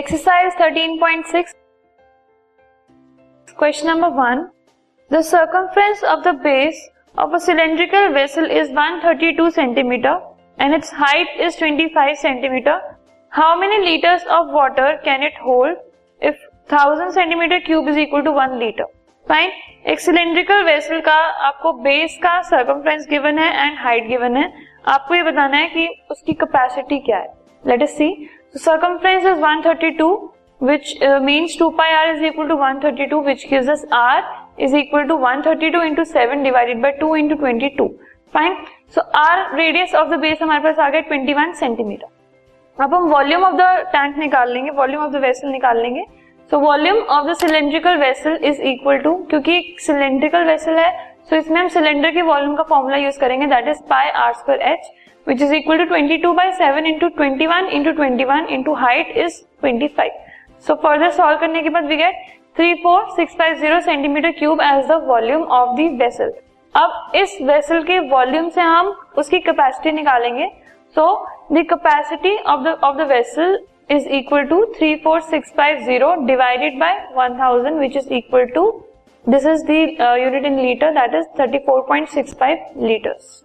Exercise 13.6 question number one the circumference of the base of a cylindrical vessel is 132 centimetre and it's height is 25 centimetre how many litres of water can it hold if 1000 centimetre cube is equal to 1 litre fine एक cylindrical vessel का आपको base का circumference given है and height given है। आपको ये बताना है कि उसकी कैपेसिटी क्या है। Let us see circumference is 132 which uh, means 2 pi r is equal to 132 which gives us r is equal to 132 into 7 divided by 2 into 22 fine so r radius of the base हमारे पास आ गया 21 centimetre अब हम volume of the tank निकाल लेंगे volume of the vessel निकाल लेंगे. So volume of the cylindrical vessel is equal to क्योंकि सिलेंड्रिकल वेसल है सो so इसमें हम सिलेंडर के वॉल्यूम का फॉर्मूला यूज़ करेंगे that is pi r square h which is equal to 22 two by seven into twenty one into twenty one into height is twenty five so further solve करने के बाद we get three four six five zero centimetre cube as the volume of the vessel अब इस vessel के volume से हम उसकी capacity निकालेंगे. So the capacity of the of the vessel is equal to 34650 divided by 1000 which is equal to this is the uh, unit in liter that is 34.65 liters.